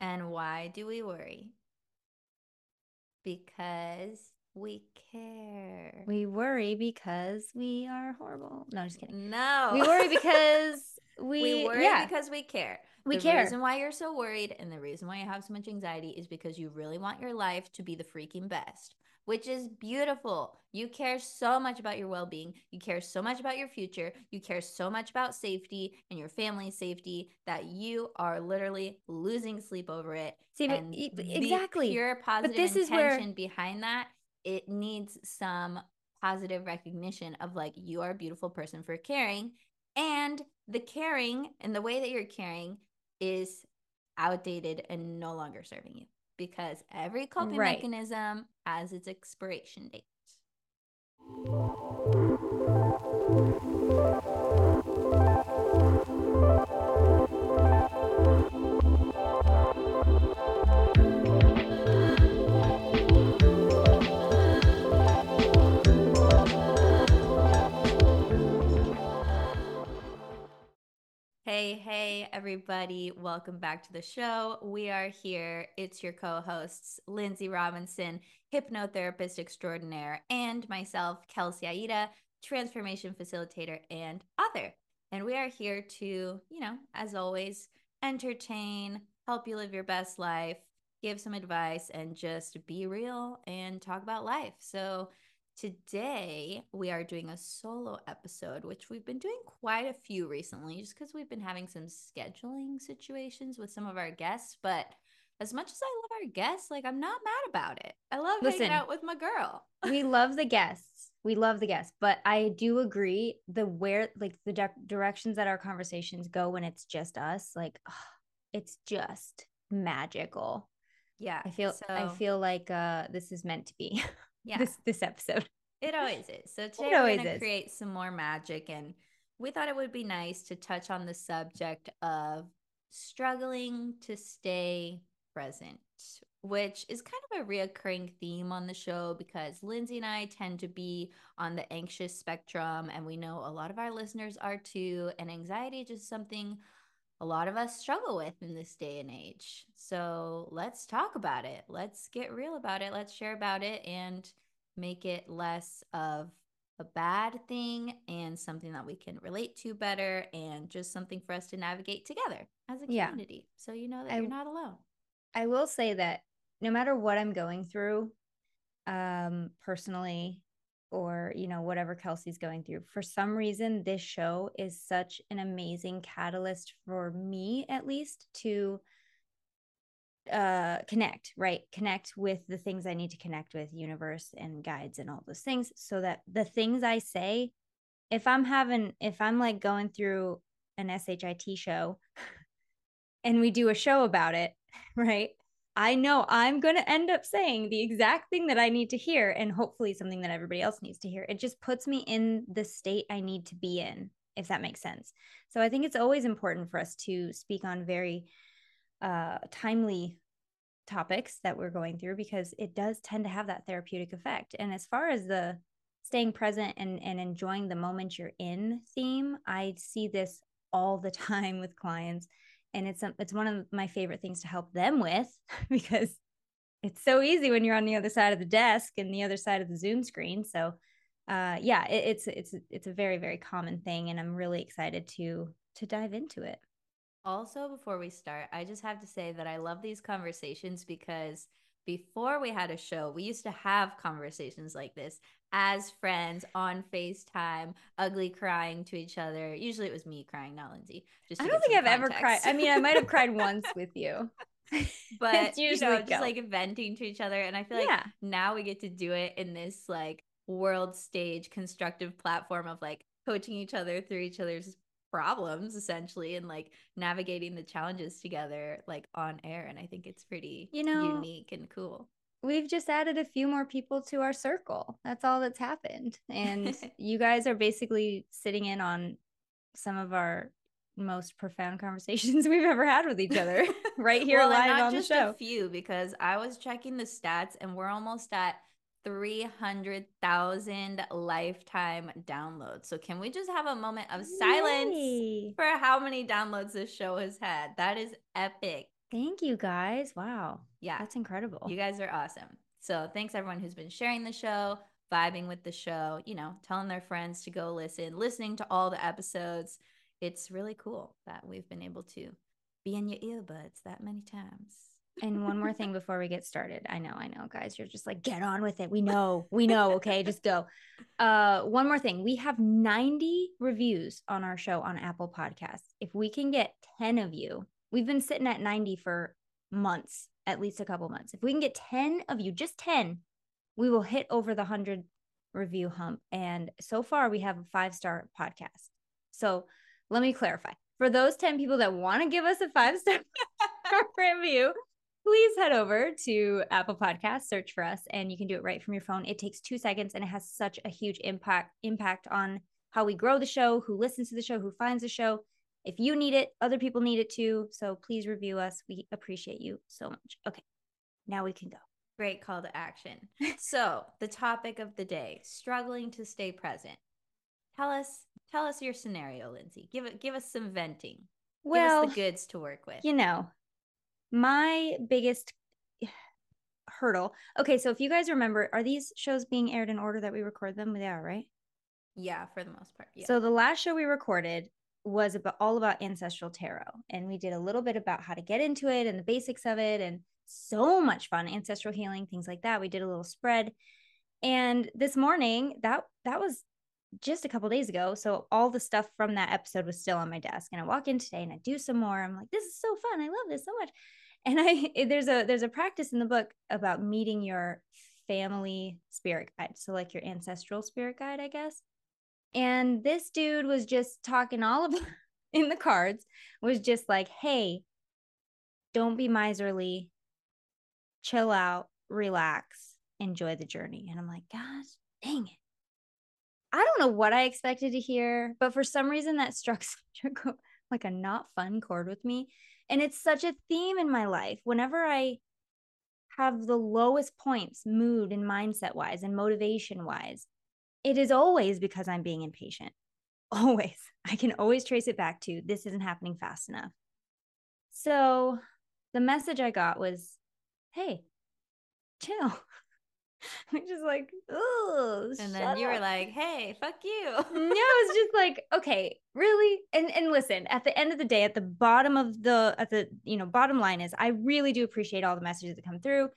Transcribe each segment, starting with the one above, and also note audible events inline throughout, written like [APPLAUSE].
And why do we worry? Because we care. We worry because we are horrible. No, just kidding. no. We worry because [LAUGHS] we, we worry yeah, because we care. we the care. reason why you're so worried and the reason why you have so much anxiety is because you really want your life to be the freaking best, which is beautiful. You care so much about your well being. You care so much about your future. You care so much about safety and your family's safety that you are literally losing sleep over it. See, but and e- the exactly. pure positive this is intention where- behind that, it needs some positive recognition of like, you are a beautiful person for caring. And the caring and the way that you're caring is outdated and no longer serving you because every coping Right. mechanism has its expiration date. Hey, hey, everybody. Welcome back to the show. We are here. It's your co hosts, Lindsay Robinson, hypnotherapist extraordinaire, and myself, Kelsey Aida, transformation facilitator and author. And we are here to, you know, as always, entertain, help you live your best life, give some advice, and just be real and talk about life. So, Today, we are doing a solo episode, which we've been doing quite a few recently just because we've been having some scheduling situations with some of our guests. But as much as I love our guests, like I'm not mad about it. I love Listen. hanging out with my girl. [LAUGHS] we love the guests. We love the guests, but I do agree the where like the di- directions that our conversations go when it's just us, like it's just magical. Yeah. I feel I feel like uh this is meant to be [LAUGHS] yeah. this this episode. It always is. So [LAUGHS] today we're going to create some more magic and we thought it would be nice to touch on the subject of struggling to stay present, which is kind of a reoccurring theme on the show because Lindsay and I tend to be on the anxious spectrum and we know a lot of our listeners are too and anxiety is just something a lot of us struggle with in this day and age. So let's talk about it. Let's get real about it. Let's share about it and make it less of a bad thing and something that we can relate to better and just something for us to navigate together as a Yeah. community. So you know that I- you're not alone. I will say that no matter what I'm going through, um, personally, or you know, whatever Kelsey's going through, for some reason, this show is such an amazing catalyst for me, at least, to uh connect right? Connect with the things i need to connect with universe and guides and all those things so that the things i say if i'm having if i'm like going through an shit show [LAUGHS] and we do a show about it [LAUGHS] right I know I'm going to end up saying the exact thing that I need to hear and hopefully something that everybody else needs to hear. It just puts me in the state I need to be in, if that makes sense. So I think it's always important for us to speak on very uh, timely topics that we're going through because it does tend to have that therapeutic effect. And as far as the staying present and, and enjoying the moment you're in theme, I see this all the [LAUGHS] time with clients and it's um, it's one of my favorite things to help them with [LAUGHS] because it's so easy when you're on the other side of the desk and the other side of the Zoom screen. So, uh, yeah, it, it's it's it's a very very common thing, and I'm really excited to to dive into it. Also, before we start, I just have to say that I love these conversations because before we had a show, we used to have conversations like this as friends on FaceTime, ugly crying to each other. Usually it was me crying, not Lindsay. Just I don't think I've ever cried. I mean, I might have cried once with you, [LAUGHS] but you know, just like venting to each other. And I feel like yeah, now we get to do it in this like world stage constructive platform of like coaching each other through each other's problems essentially and like navigating the challenges together like on air and i think it's pretty You know, unique and cool we've just added a few more people to our circle. That's all that's happened, and [LAUGHS] you guys are basically sitting in on some of our most profound conversations [LAUGHS] we've ever had with each other [LAUGHS] right here Well, live on the just show. a few because i was checking the stats and we're almost at 300,000 lifetime downloads. So can we just have a moment of silence Yay. for how many downloads this show has had? That is epic. Thank you guys. Wow. Yeah. That's incredible. You guys are awesome. So thanks everyone who's been sharing the show, vibing with the show, you know, telling their friends to go listen, listening to all the episodes. It's really cool that we've been able to be in your earbuds that many times. And one more thing [LAUGHS] before we get started. I know, I know, guys, you're just like, get on with it. We know, we know. Okay, just go. Uh, one more thing. We have 90 reviews on our show on Apple Podcasts. If we can get 10 of you, we've been sitting at 90 for months, at least a couple months. If we can get 10 of you, just 10, we will hit over the 100 review hump. And so far, we have a five star podcast. So let me clarify for those 10 people that want to give us a five star [LAUGHS] review, please head over to Apple Podcasts, search for us, and you can do it right from your phone. It takes two seconds and it has such a huge impact impact on how we grow the show, who listens to the show, who finds the show. If you need it, other people need it too. So please review us. We appreciate you so much. Okay, now we can go. Great call to action. [LAUGHS] so, the topic of the day struggling to stay present. Tell us, tell us your scenario, Lindsay. Give it, give us some venting. Well, give us the goods to work with. You know, my biggest [SIGHS] hurdle. Okay, so if you guys remember, are these shows being aired in order that we record them? They are, right? Yeah, for the most part. Yeah. So the last show we recorded was about all about ancestral tarot, and we did a little bit about how to get into it and the basics of it, and so much fun ancestral healing, things like that. We did a little spread, and this morning that that was just a couple days ago. So all the stuff from that episode was still on my desk. And I walk in today and I do some more. I'm like, this is so fun. I love this so much. And I [LAUGHS] there's a there's a practice in the book about meeting your family spirit guide. So like your ancestral spirit guide, I guess. And this dude was just talking all about [LAUGHS] in the cards, was just like, hey, don't be miserly, chill out, relax, enjoy the journey. And I'm like, gosh, dang it I don't know what I expected to hear, but for some reason that struck [LAUGHS] like a not fun chord with me. And it's such a theme in my life. Whenever I have the lowest points, mood and mindset wise and motivation wise, it is always because I'm being impatient. [LAUGHS] Always. I can always trace it back to this isn't happening fast enough. So the message I got was hey, chill. [LAUGHS] I'm just like, oh. And then you up. were like, hey, fuck you. no, it's just like, [LAUGHS] okay, really? And and listen, at the end of the day, at the bottom of the at the you know bottom line is, I really do appreciate all the messages that come through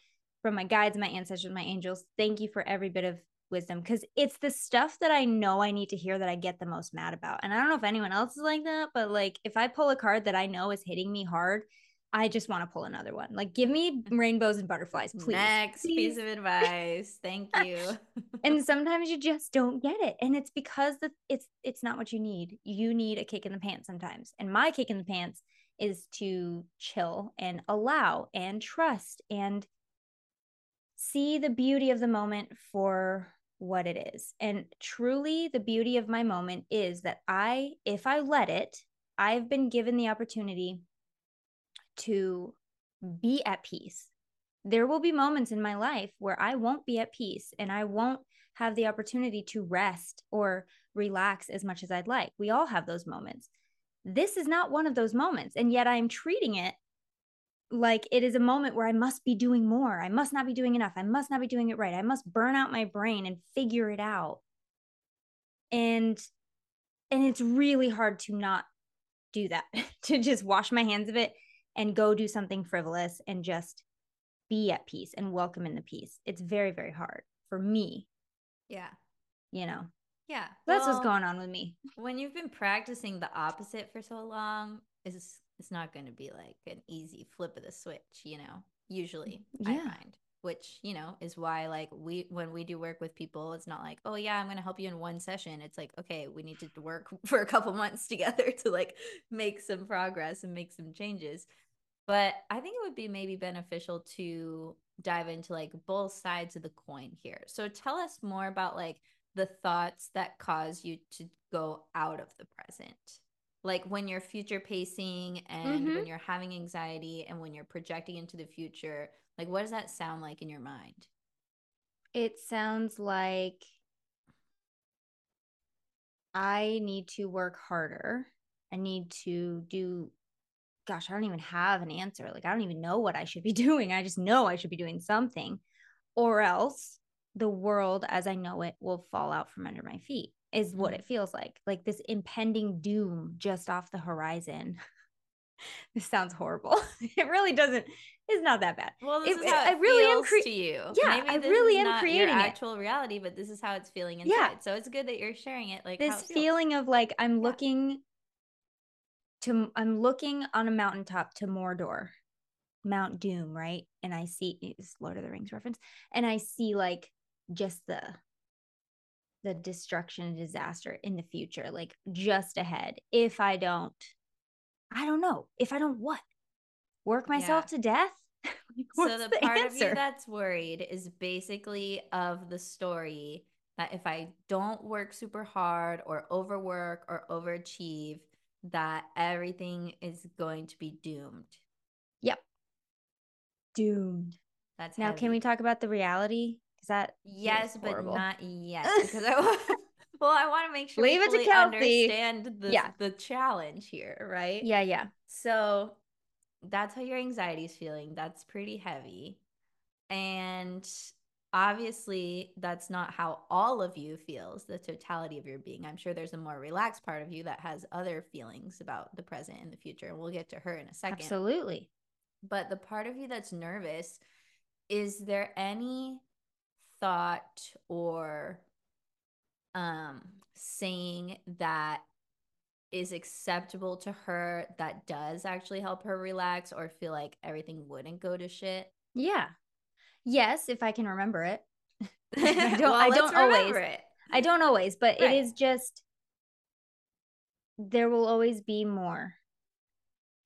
from my guides, my ancestors, my angels. Thank you for every bit of wisdom because it's the stuff that I know I need to hear that I get the most mad about. And I don't know if anyone else is like that, but like if I pull a card that I know is hitting me hard I just want to pull another one. Like, give me mm. rainbows and butterflies, please. Next please. piece of advice. Thank [LAUGHS] you. and [LAUGHS] sometimes you just don't get it, and it's because the it's it's not what you need. You need a kick in the pants sometimes, and my kick in the pants is to chill and allow and trust and see the beauty of the moment for what it is. And truly, the beauty of my moment is that I, if I let it, I've been given the opportunity to be at peace. There will be moments in my life where I won't be at peace and I won't have the opportunity to rest or relax as much as I'd like. We all have those moments. This is not one of those moments. And yet I'm treating it like it is a moment where I must be doing more. I must not be doing enough. I must not be doing it right. I must burn out my brain and figure it out. And and it's really hard to not do that, [LAUGHS] to just wash my hands of it and go do something frivolous and just be at peace and welcome in the peace. It's very, very hard for me. Yeah. You know? Yeah. That's well, what's going on with me. When you've been practicing the opposite for so long, it's it's not going to be like an easy flip of the switch, you know. Usually, yeah. I find which you know is why like we when we do work with people it's not like oh yeah i'm going to help you in one session it's like okay we need to work [LAUGHS] for a couple months together to like make some progress and make some changes but i think it would be maybe beneficial to dive into like both sides of the coin here so tell us more about like the thoughts that cause you to go out of the present like when you're future pacing and mm-hmm. when you're having anxiety and when you're projecting into the future like, what does that sound like in your mind? It sounds like I need to work harder. I need to do gosh, I don't even have an answer. Like, I don't even know what I should be [LAUGHS] doing. I just know I should be doing something. Or else the world as I know it will fall out from under my feet, is what Mhm. it feels like. Like this impending doom just off the horizon. [LAUGHS] this sounds horrible. [LAUGHS] it really doesn't, it's not that bad. Well, this It- is how I it really am feels cre- to you. Yeah, I really am creating your it. actual reality, but this is how it's feeling inside. Yeah. So it's good that you're sharing it. Like this it feeling of like I'm Yeah. looking to I'm looking on a mountaintop to Mordor, Mount Doom, right? And I see it's Lord of the Rings reference, and I see like just the the destruction and disaster in the future, like just ahead. If I don't, I don't know. If I don't what? Work myself Yeah. to death? [LAUGHS] So the, the part of you that's worried is basically of the story that if I don't work super hard or overwork or overachieve, that everything is going to be doomed. Yep. Doomed. That's Now, can we talk about the reality? Is that Yes, but horrible. not yet [LAUGHS] because I [LAUGHS] well, I want to make sure Leave we it to Kelsey. understand the Yeah. the challenge here, right? yeah, yeah. So that's how your anxiety is feeling. That's pretty heavy. And obviously, that's not how all of you feels, the totality of your being. I'm sure there's a more relaxed part of you that has other feelings about the present and the future. And we'll get to her in a second. Absolutely. But the part of you that's nervous, is there any thought or um saying that is acceptable to her that does actually help her relax or feel like everything wouldn't go to shit? Yeah. Yes, if I can remember it. [LAUGHS] I don't Well, I don't always. it. I don't always, but Right. it is just there will always be more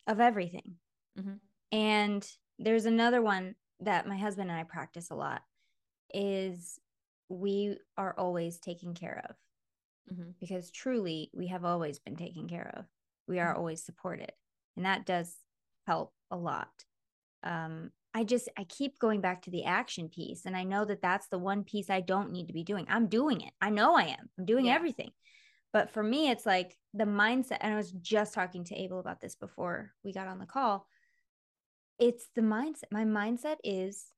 of everything. Mhm. And there's another one that my husband and I practice a lot is we are always taken care of Mhm. because truly we have always been taken care of. We are Mhm. always supported. And that does help a lot. Um, I just, I keep going back to the action piece. And I know that that's the one piece I don't need to be doing. I'm doing it. I know I am. I'm doing Yeah. everything. But for me, it's like the mindset. And I was just talking to Abel about this before we got on the call. It's the mindset. My mindset is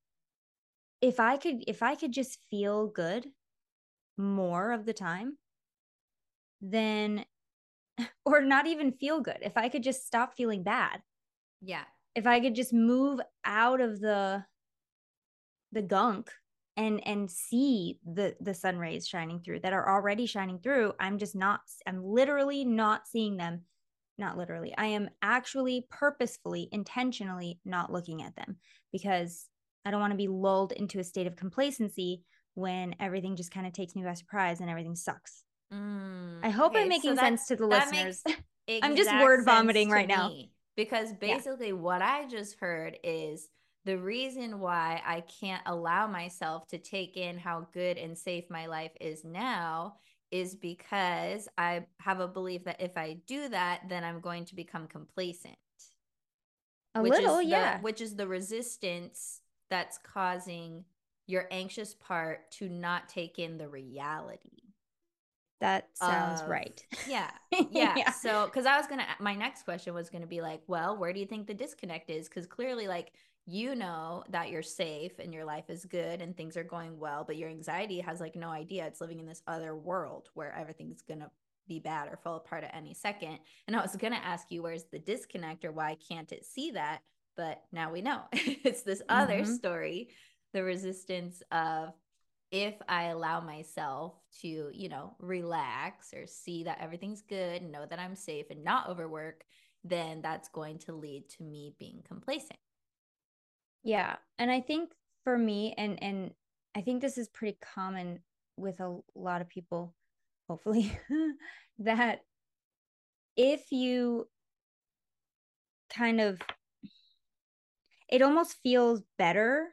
if I could, if I could just feel good more of the time, then [LAUGHS] or not even feel good. If I could just stop feeling bad, Yeah. if I could just move out of the the gunk and and see the the sun rays shining through that are already shining through, I'm just not I'm literally not seeing them. Not literally. I am actually purposefully, intentionally not looking at them because I don't want to be lulled into a state of complacency when everything just kind of takes me by surprise and everything sucks. Mm, I hope I'm making so sense to the listeners. [LAUGHS] I'm just word vomiting right now. because basically what I just heard is the reason why I can't allow myself to take in how good and safe my life is now is because I have a belief that if I do that, then I'm going to become complacent. a which little, the, yeah. which is the resistance that's causing your anxious part to not take in the reality. That sounds of- right. Yeah. [LAUGHS] Yeah. Yeah. So, because I was going to, my next question was going to be like, well, where do you think the disconnect is? Because clearly, like, you know that you're safe and your life is good and things are going well, but your anxiety has like no idea. It's living in this other world where everything's going to be bad or fall apart at any second. And I was going to ask you, where's the disconnect or why can't it see that? But now we know [LAUGHS] it's this other Mhm. story, the resistance of if I allow myself to, you know, relax or see that everything's good and know that I'm safe and not overwork, then that's going to lead to me being complacent. Yeah. And I think for me and and I think this is pretty common with a lot of people hopefully [LAUGHS] that if you kind of it almost feels better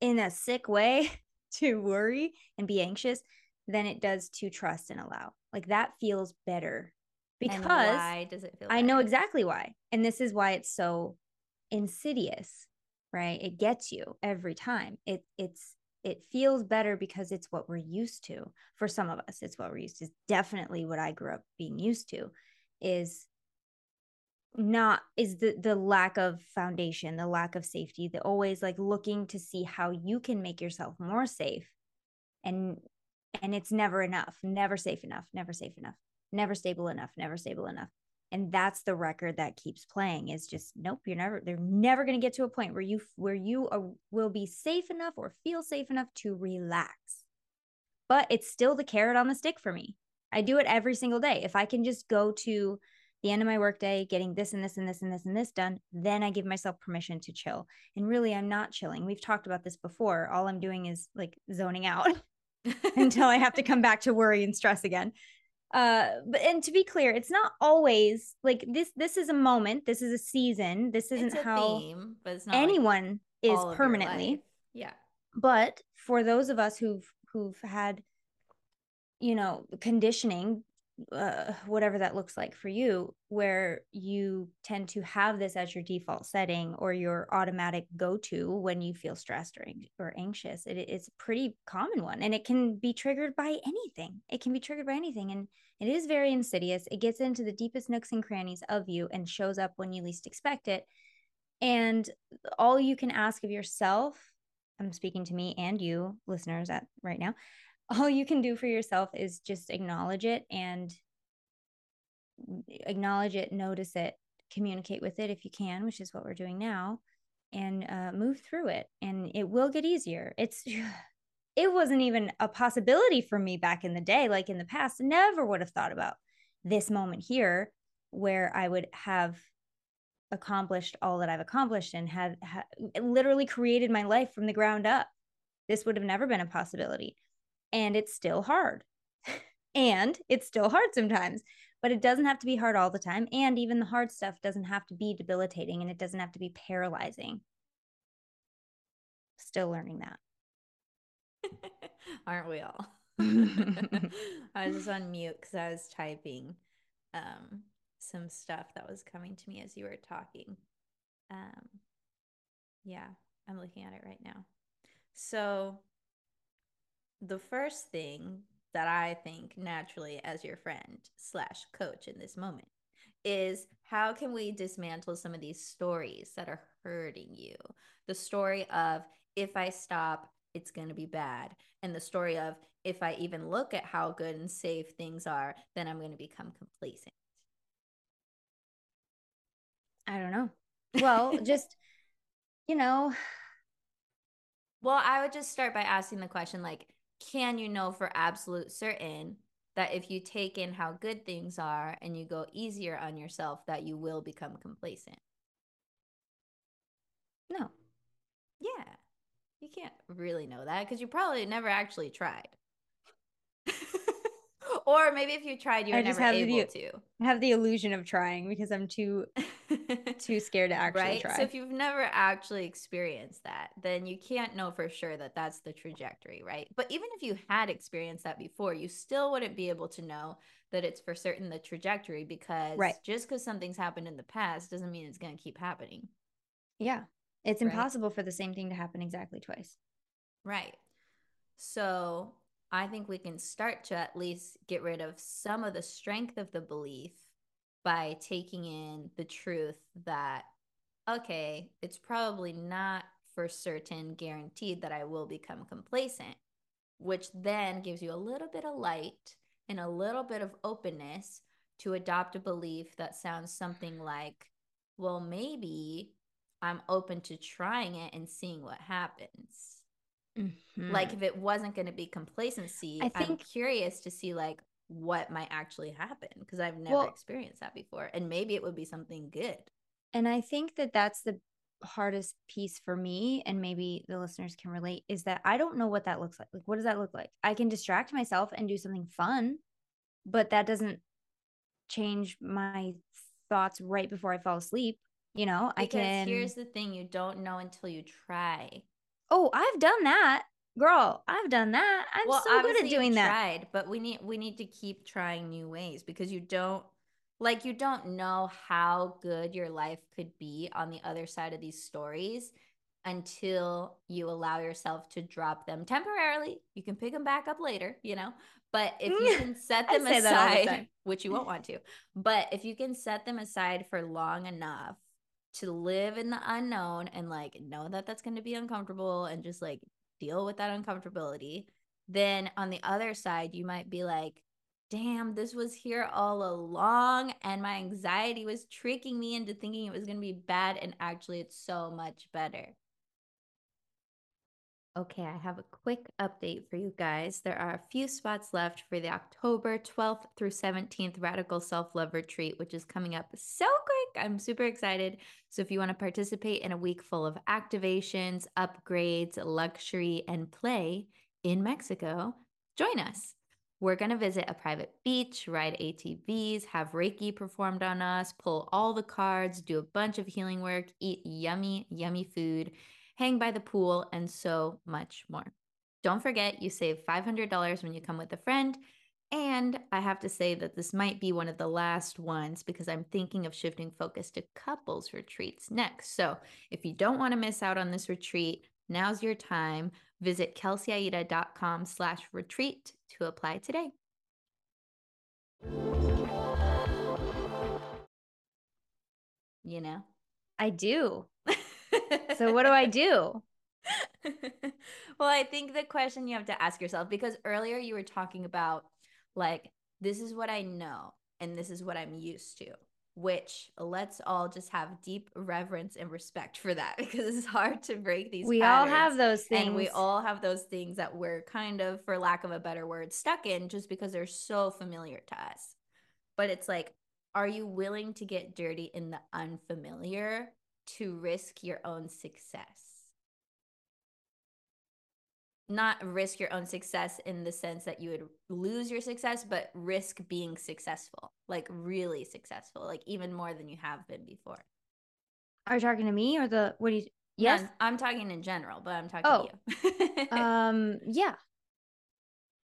in a sick way [LAUGHS] to worry and be anxious than it does to trust and allow. Like that feels better because and why does it feel I know exactly why. And this is why it's so insidious, right? It gets you every time. It it's it feels better because it's what we're used to. For some of us, it's what we're used to. It's definitely what I grew up being used to is not is the the lack of foundation the lack of safety the always like looking to see how you can make yourself more safe and and it's never enough never safe enough never safe enough never stable enough never stable enough. And that's the record that keeps playing is just nope you're never they're never going to get to a point where you where you are, will be safe enough or feel safe enough to relax. But it's still the carrot on the stick for me. I do it every single day. If i can just go to the end of my workday, getting this and this and this and this and this done, then I give myself permission to chill. And really, I'm not chilling. We've talked about this before. All I'm doing is like zoning out [LAUGHS] until I have to come back to worry and stress again. Uh, but and to be clear, it's not always like this. This is a moment. This is a season. This isn't how theme, but it's not anyone like is permanently. Yeah. But for those of us who've who've had you know conditioning uh, whatever that looks like for you, where you tend to have this as your default setting or your automatic go to when you feel stressed or, or anxious. It, it's a pretty common one and it can be triggered by anything. It can be triggered by anything. And it is very insidious. It gets into the deepest nooks and crannies of you and shows up when you least expect it. And all you can ask of yourself, I'm speaking to me and you, listeners, at right now all you can do for yourself is just acknowledge it and acknowledge it, notice it, communicate with it if you can, which is what we're doing now, and uh, move through it. And it will get easier. It's, [SIGHS] it wasn't even a possibility for me back in the day, like in the past. Never would have thought about this moment here where I would have accomplished all that I've accomplished and had, had literally created my life from the ground up. This would have never been a possibility and it's still hard. [LAUGHS] and it's still hard sometimes, but it doesn't have to be hard all the time. And even the hard stuff doesn't have to be debilitating and it doesn't have to be paralyzing. Still learning that. [LAUGHS] Aren't we all? [LAUGHS] I was just on mute because I was typing um, some stuff that was coming to me as you were talking. Um, yeah, I'm looking at it right now. So the first thing that I think naturally as your friend slash coach in this moment is how can we dismantle some of these stories that are hurting you? The story of if I stop, it's going to be bad. And the story of if I even look at how good and safe things are, then I'm going to become complacent. I don't know. Well, [LAUGHS] just, you know. Well, I would just start by asking the question like, can you know for absolute certain that if you take in how good things are and you go easier on yourself that you will become complacent? No. Yeah. You can't really know that because you probably never actually tried or maybe if you tried, you were never able the, to. I have the illusion of trying because I'm too [LAUGHS] too scared to actually right? try. So if you've never actually experienced that, then you can't know for sure that that's the trajectory, right? But even if you had experienced that before, you still wouldn't be able to know that it's for certain the trajectory because right. just because something's happened in the past doesn't mean it's going to keep happening. Yeah. It's right? impossible for the same thing to happen exactly twice. Right. So I think we can start to at least get rid of some of the strength of the belief by taking in the truth that, okay, it's probably not for certain guaranteed that I will become complacent, which then gives you a little bit of light and a little bit of openness to adopt a belief that sounds something like, well, maybe I'm open to trying it and seeing what happens. Mm-hmm. Like if it wasn't going to be complacency, I think, I'm curious to see like what might actually happen because I've never well, experienced that before, and maybe it would be something good. And I think that that's the hardest piece for me, and maybe the listeners can relate, is that I don't know what that looks like. Like, what does that look like? I can distract myself and do something fun, but that doesn't change my thoughts right before I fall asleep. You know, because I can. Here's the thing: you don't know until you try. Oh, I've done that. Girl, I've done that. I'm well, so good at doing that. Tried, but we need we need to keep trying new ways because you don't like you don't know how good your life could be on the other side of these stories until you allow yourself to drop them temporarily. You can pick them back up later, you know. But if you [LAUGHS] can set them aside, the which you won't want to, but if you can set them aside for long enough to live in the unknown and like know that that's going to be uncomfortable and just like deal with that uncomfortability, then on the other side, you might be like, damn, this was here all along. And my anxiety was tricking me into thinking it was going to be bad. And actually, it's so much better. Okay, I have a quick update for you guys. There are a few spots left for the October 12th through 17th Radical Self Love Retreat, which is coming up so quick. I'm super excited. So, if you want to participate in a week full of activations, upgrades, luxury, and play in Mexico, join us. We're going to visit a private beach, ride ATVs, have Reiki performed on us, pull all the cards, do a bunch of healing work, eat yummy, yummy food, hang by the pool, and so much more. Don't forget, you save $500 when you come with a friend. And I have to say that this might be one of the last ones because I'm thinking of shifting focus to couples retreats next. So if you don't want to miss out on this retreat, now's your time. Visit kelseyaida.com slash retreat to apply today. You know? I do. [LAUGHS] so what do I [LAUGHS] do? well, I think the question you have to ask yourself because earlier you were talking about like this is what I know and this is what I'm used to which let's all just have deep reverence and respect for that [LAUGHS] because it's hard to break these we all have those things and we all have those things that we're kind of for lack of a better word stuck in just because they're so familiar to us. But it's like are you willing to get dirty in the unfamiliar to risk your own success not risk your own success in the sense that you would lose your success, but risk being successful, like really successful, like even more than you have been before. Are you talking to me or the what do you? Yes, no, I'm talking in general, but I'm talking oh. to you. [LAUGHS] um, yeah.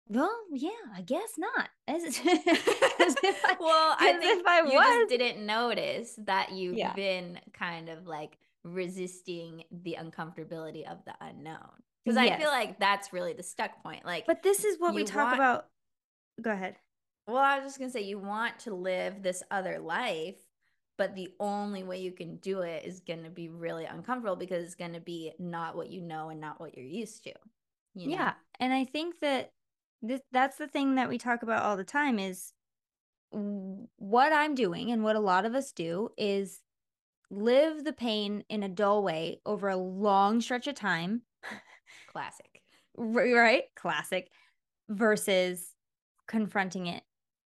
Well, yeah, I guess not. As, [LAUGHS] as [LAUGHS] I, well, I think I you was. just didn't notice that you've yeah. been kind of like resisting the uncomfortability of the unknown because yes. I feel like that's really the stuck point. Like, but this is what we talk want, about. Go ahead. Well, I was just gonna say you want to live this other life, but the only way you can do it is gonna be really uncomfortable because it's gonna be not what you know and not what you're used to. You know? Yeah, and I think that this that's the thing that we talk about all the time is what I'm doing and what a lot of us do is live the pain in a dull way over a long stretch of time Classic. Right? Classic. Versus confronting it,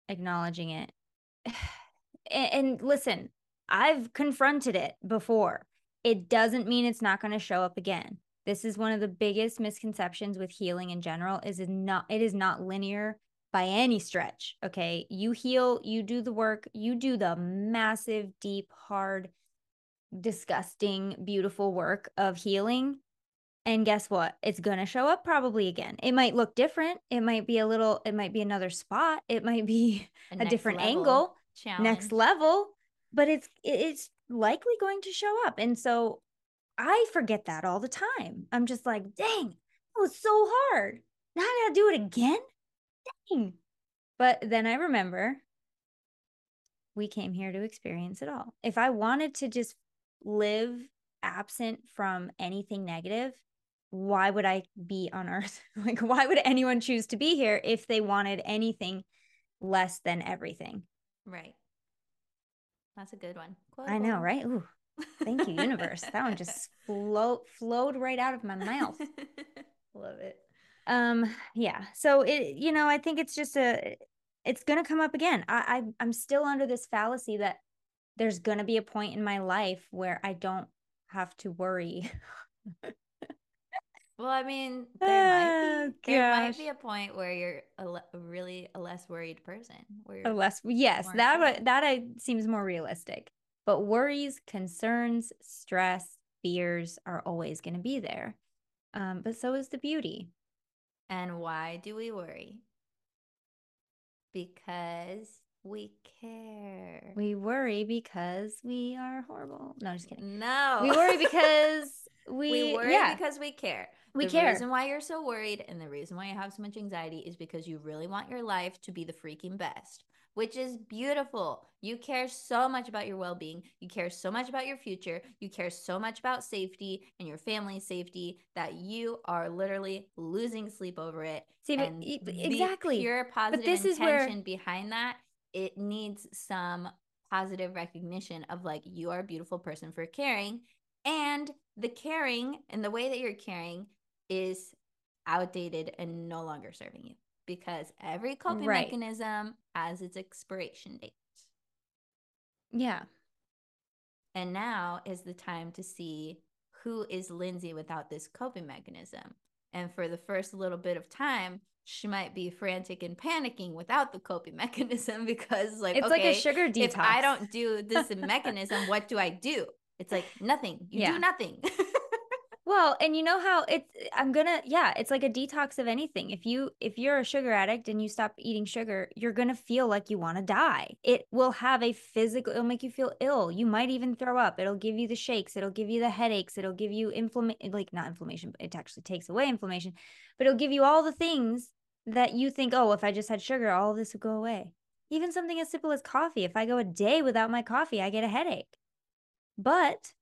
acknowledging it. [SIGHS] and, and listen, I've confronted it before. It doesn't mean it's not going to show up again. This is one of the biggest misconceptions with healing in general is it not it is not linear by any stretch, okay? You heal, you do the work, you do the massive, deep, hard, disgusting, beautiful work of healing and guess what? It's going to show up probably again. It might look different. It might be a little, it might be another spot. It might be [LAUGHS] a, a different angle, challenge. next level, but it's, it's likely going to show up. And so I forget that all the time. I'm just like, dang, that was so hard. Now I got to do it again. Dang. But then I remember we came here to experience it all. If I wanted to just live absent from anything negative, why would I be on earth? [LAUGHS] like, why would anyone choose to be here if they wanted anything less than everything? Right. That's a good one. Quote, I know, right? Ooh, thank you, universe. that one just [LAUGHS] flow flowed right out of my mouth. [LAUGHS] Love it. Um, yeah. So it, you know, I think it's just a, it's gonna come up again. I, I I'm still under this fallacy that there's gonna be a point in my life where I don't have to worry Well, I mean, there, oh, might, be, there might be a point where you're a le- really a less worried person. Where a less, yes, that that I, seems more realistic. But worries, concerns, stress, fears are always going to be there. Um, but so is the beauty. And why do we worry? Because We care. We worry because we are horrible. No, I'm just kidding. No. We worry because [LAUGHS] we, we worry yeah, because we care. we the care. reason why you're so worried and the reason why you have so much anxiety is because you really want your life to be the freaking best, which is beautiful. You care so much about your well being. You care so much about your future. You care so much about safety and your family's safety that you are literally losing sleep over it. See, and exactly. pure positive this is intention where- behind that, it needs some positive recognition of like, you are a beautiful person for caring. And the caring and the way that you're caring is outdated and no longer serving you because every coping Right. mechanism has its expiration date. Yeah. And now is the time to see who is Lindsay without this coping mechanism. And for the first little bit of time, she might be frantic and panicking without the coping [LAUGHS] mechanism because, like, It's okay, like a sugar detox. if I don't do this mechanism, what do I do? It's like nothing. You Yeah. do nothing. [LAUGHS] Well, and you know how it's eh, I'm gonna yeah, it's like a detox of anything. If you if you're a sugar addict and you stop eating sugar, you're gonna feel like you want to die. It will have a physical it'll make you feel ill. You might even throw up. It'll give you the shakes, it'll give you the headaches, it'll give you inflammation eh, like not inflammation, but it actually takes away inflammation, but it'll give you all the things that you think, oh, if I just had sugar, all this would go away. Even something as simple as coffee. If I go a day without my coffee, I get a headache. But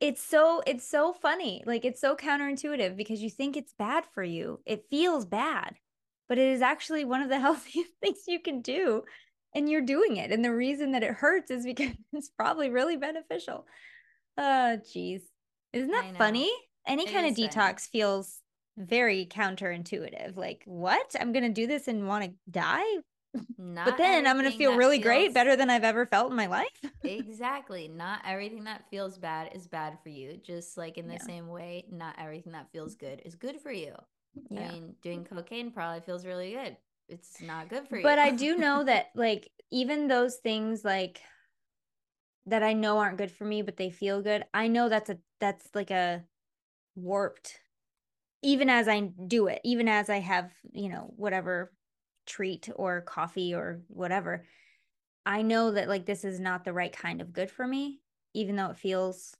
it's so it's so funny like it's so counterintuitive because you think it's bad for you it feels bad but it is actually one of the [LAUGHS] healthiest things you can do and you're doing it and the reason that it hurts is because [LAUGHS] it's probably really beneficial. Uh, oh jeez isn't that funny? Any It kind of is funny. detox feels very counterintuitive like what? I'm gonna do this and want to die Not but then i'm gonna feel that really great better than i've ever felt in my life [LAUGHS] exactly. Not everything that feels bad is bad for you. Just like in the Yeah. same way, not everything that feels good is good for you. yeah I mean, doing cocaine probably feels really good. It's not good for you. but I do know [LAUGHS] that like even those things like that I know aren't good for me, but they feel good. I know that's a that's like a warped even as I do it, even as I have, you know, whatever treat or coffee or whatever. I know that like this is not the right kind of good for me, even though it feels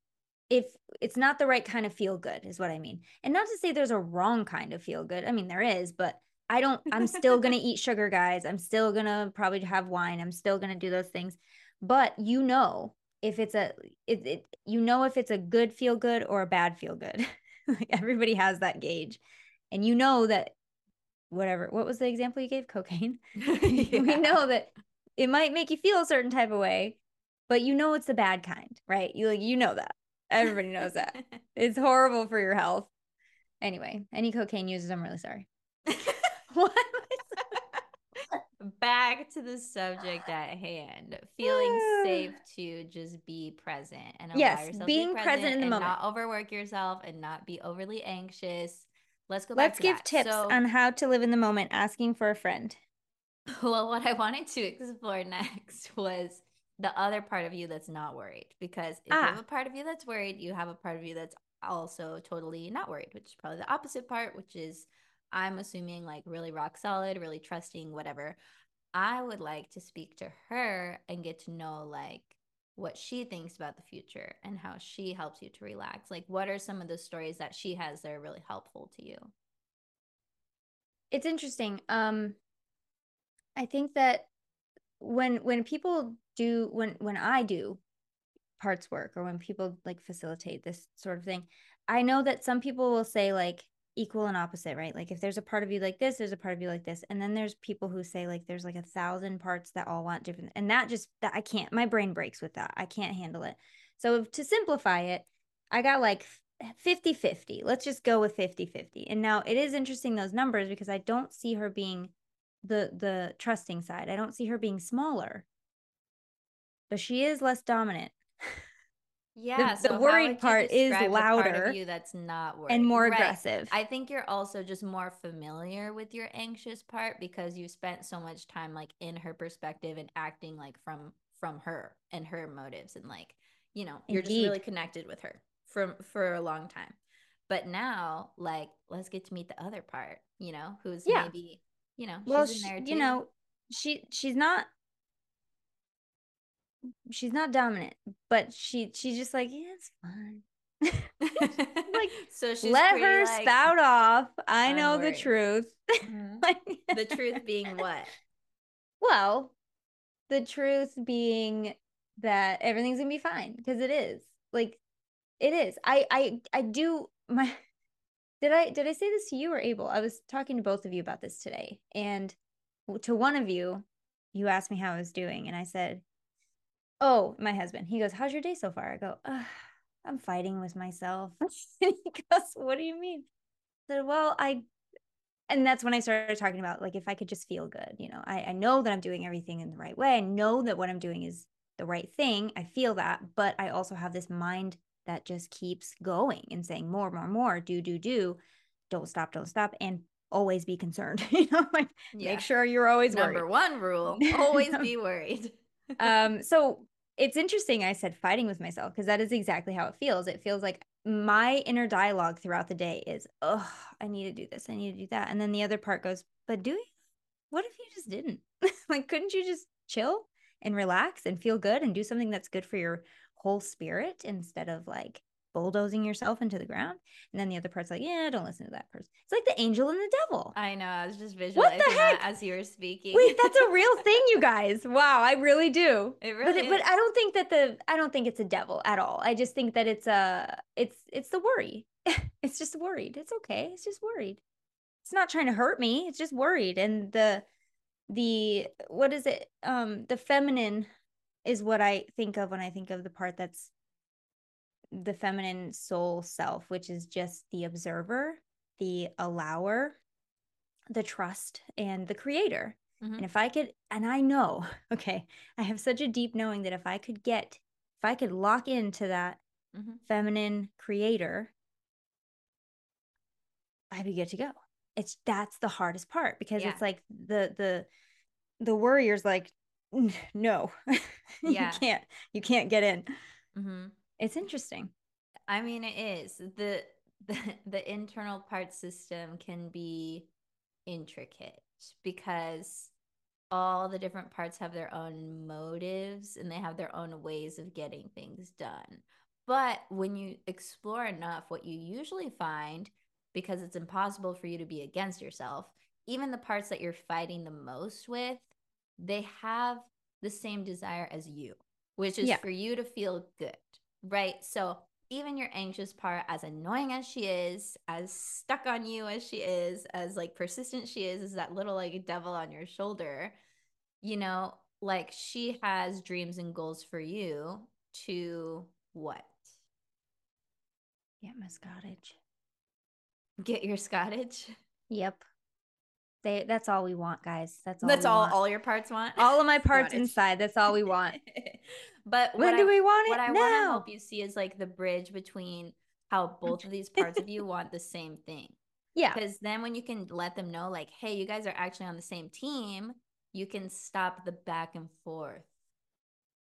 if it's not the right kind of feel good is what I mean. And not to say there's a wrong kind of feel good. I mean there is, but I don't I'm still going [LAUGHS] to eat sugar guys. I'm still going to probably have wine. I'm still going to do those things. But you know if it's a it, it you know if it's a good feel good or a bad feel good. like [LAUGHS] everybody has that gauge. And you know that whatever what was the example you gave? Cocaine? [LAUGHS] [LAUGHS] We know that it might make you feel a certain type of way but you know it's the bad kind right? You like you know that. Everybody knows that. [LAUGHS] It's horrible for your health. Anyway any cocaine users i'm really sorry. What Back to the subject [SIGHS] at hand. Feeling safe [SIGHS] to just be present and allow Yes, yourself being to be present in the and moment. not overwork yourself and not be overly anxious. Let's go back let's give that. tips So- on how to live in the moment asking for a friend [LAUGHS] Well, what I wanted to explore next [LAUGHS] was the other part of you that's not worried. Because if you Ah. have a part of you that's worried, you have a part of you that's also totally not worried, which is probably the opposite part, which is I'm assuming like really rock solid, really trusting, whatever. I would like to speak to her and get to know like what she thinks about the future and how she helps you to relax. Like, what are some of the stories that she has that are really helpful to you? it's interesting um i think that when when people do when when i do parts work or when people like facilitate this sort of thing i know that some people will say like equal and opposite right? Like if there's a part of you like this there's a part of you like this. And then there's people who say like there's like a thousand parts that all want different and that just that i can't my brain breaks with that. I can't handle it. So to simplify it i got like 50 50 let's just go with 50 50 and now it is interesting those numbers because i don't see her being the the trusting side. I don't see her being smaller. But she is less dominant [LAUGHS] Yeah, the so how worried part is the part louder of you that's not worried and more Right. aggressive I think you're also just more familiar with your anxious part because you spent so much time like in her perspective and acting like from from her and her motives and like you know you're just really connected with her from for a long time. But now like let's get to meet the other part, you know, who's Yeah. maybe you know well she's in she- you know she she's not she's not dominant, but she she's just like, yeah, it's fine. [LAUGHS] like [LAUGHS] so she's let her like, spout off. I know the worried. truth. Mhm. [LAUGHS] Like- the truth being what? Well, the truth being that everything's gonna be fine because it is. Like it is. I I I do my did I did I say this to you or Abel? I was talking to both of you about this today. And to one of you, you asked me how I was doing, and I said, Oh, my husband. He goes, How's your day so far? I go, I'm fighting with myself. [LAUGHS] he goes, What do you mean? I said, Well, I and that's when I started talking about like if I could just feel good, you know, I, I know that I'm doing everything in the right way. I know that what I'm doing is the right thing. I feel that, but I also have this mind that just keeps going and saying more, more, more, do, do, do, don't stop, don't stop, and always be concerned. [LAUGHS] you know, like Yeah. make sure you're always Number worried. one rule: [LAUGHS] always be worried. Um, so it's interesting. I said fighting with myself because that is exactly how it feels. It feels like my inner dialogue throughout the day is, oh, I need to do this, I need to do that, and then the other part goes, but do you? What if you just didn't? [LAUGHS] like, couldn't you just chill and relax and feel good and do something that's good for your whole spirit instead of like bulldozing yourself into the ground? And then the other part's like, yeah, don't listen to that person. It's like the angel and the devil. I know. I was just What the visualizing that heck? as you were speaking. Wait, that's a real [LAUGHS] thing, you guys. Wow, I really do. It but really it, but is. I don't think that the I don't think it's a devil at all. I just think that it's a it's it's the worry. [LAUGHS] it's just worried. It's okay. It's just worried. It's not trying to hurt me. It's just worried. And the the what is it? Um the feminine is what I think of when I think of the part that's the feminine soul self, which is just the observer, the allower, the trust, and the creator. Mhm. And if I could, and I know, [LAUGHS] okay, I have such a deep knowing that if I could get, if I could lock into that Mhm. feminine creator, I'd be good to go. It's that's the hardest part because Yeah. it's like the the the worrier's like, no, [LAUGHS] Yeah. you can't, you can't get in. Mhm. It's interesting. I mean, it is the [LAUGHS] the the internal part system can be intricate because all the different parts have their own motives and they have their own ways of getting things done. But when you explore enough, what you usually find, because it's impossible for you to be against yourself, even the parts that you're fighting the most with, they have the same desire as you, which is Yeah. for you to feel good, right? So even your anxious part, as annoying as she is, as stuck on you as she is, as like persistent she is, is that little like devil on your shoulder, you know, like she has dreams and goals for you to what? Get my Cottage. Get your Scottish? Yep. They that's all we want, guys. That's all That's all want. all your parts want? all of my [LAUGHS] parts inside. That's all we want. [LAUGHS] but when do I, we want it? what I want to help you see is like the bridge between how both of these parts of you [LAUGHS] want the same thing. Yeah. Because then when you can let them know, like, hey, you guys are actually on the same team, you can stop the back and forth,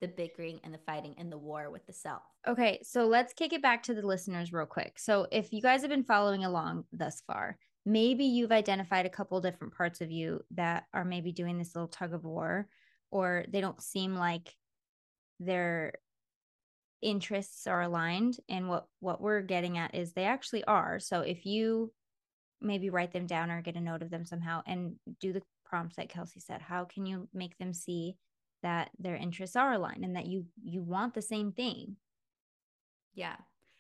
the bickering and the fighting and the war with the self. Okay, so let's kick it back to the listeners real quick. So, if you guys have been following along thus far, maybe you've identified a couple different parts of you that are maybe doing this little tug of war, or they don't seem like their interests are aligned. And what what we're getting at is they actually are. So, if you maybe write them down or get a note of them somehow and do the prompts that Kelsey said, how can you make them see that their interests are aligned and that you you want the same thing? Yeah.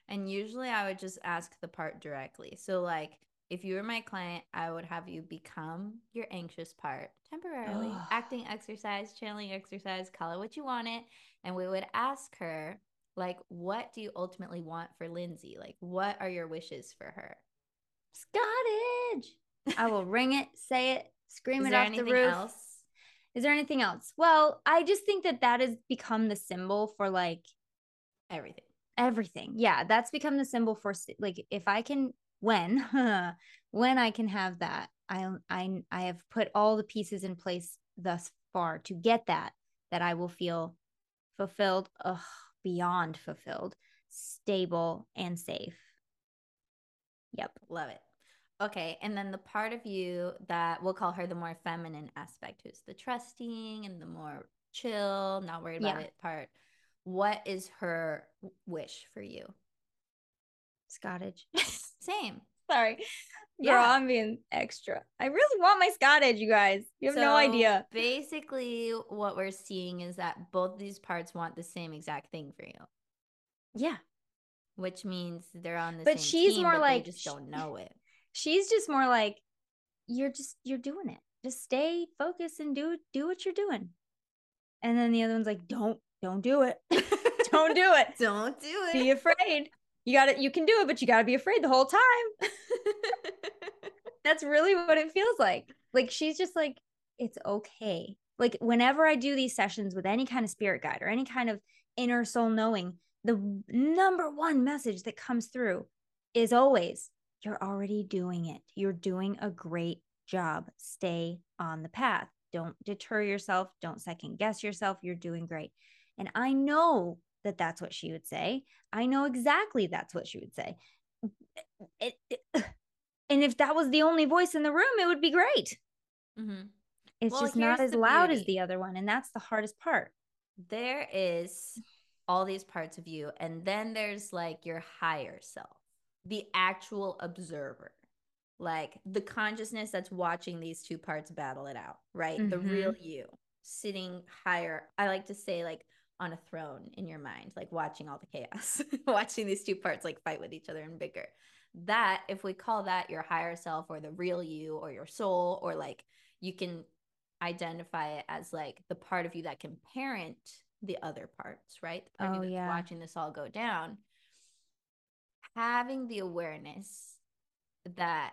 And usually I would just ask the part directly. So, like, if you were my client, I would have you become your anxious part temporarily, acting exercise, channeling exercise, call it what you want it. And we would ask her, like, what do you ultimately want for Lindsay? Like, what are your wishes for her? Scottish. I will ring it, say it, scream it off the anything roof. else? Is there anything else? Well, I just think that that has become the symbol for like Everything. everything. Yeah, that's become the symbol for like if I can when [LAUGHS] when I can have that. I I I have put all the pieces in place thus far to get that that I will feel fulfilled, ugh, beyond fulfilled, stable and safe. Yep. Love it. Okay. And then the part of you that we'll call her the more feminine aspect, who's the trusting and the more chill, not worried about Yeah. it part. What is her wish for you? Scottage. [LAUGHS] Same. Sorry. Girl, Yeah. I'm being extra. I really want my Scottage, you guys. You have no idea. Basically, what we're seeing is that both these parts want the same exact thing for you, Yeah. which means they're on the But same she's team, more but like- they just don't know it. [LAUGHS] She's just more like, you're just you're doing it. Just stay focused and do do what you're doing. And then the other one's like, don't, don't do it. [LAUGHS] don't do it. Don't do it. Be afraid. You got it. You can do it, but you got to be afraid the whole time. That's really what it feels like. Like she's just like, it's okay. Like whenever I do these sessions with any kind of spirit guide or any kind of inner soul knowing, the number one message that comes through is always, you're already doing it. You're doing a great job. Stay on the path. Don't deter yourself. Don't second guess yourself. You're doing great. And I know that that's what she would say. I know exactly that's what she would say. It, it- [SIGHS] and if that was the only voice in the room, it would be great. Mhm. It's Well, just not as the loud as the other one. And that's the hardest part. There is all these parts of you, and then there's like your higher self, the actual observer, like the consciousness that's watching these two parts battle it out, right? The Mhm. real you sitting higher. I like to say, like, on a throne in your mind, like watching all the chaos, [LAUGHS] watching these two parts like fight with each other and bicker. That, if we call that your higher self or the real you or your soul, or like you can identify it as like the part of you that can parent the other parts, right? The part of Oh, you that's yeah. watching this all go down. Having the awareness that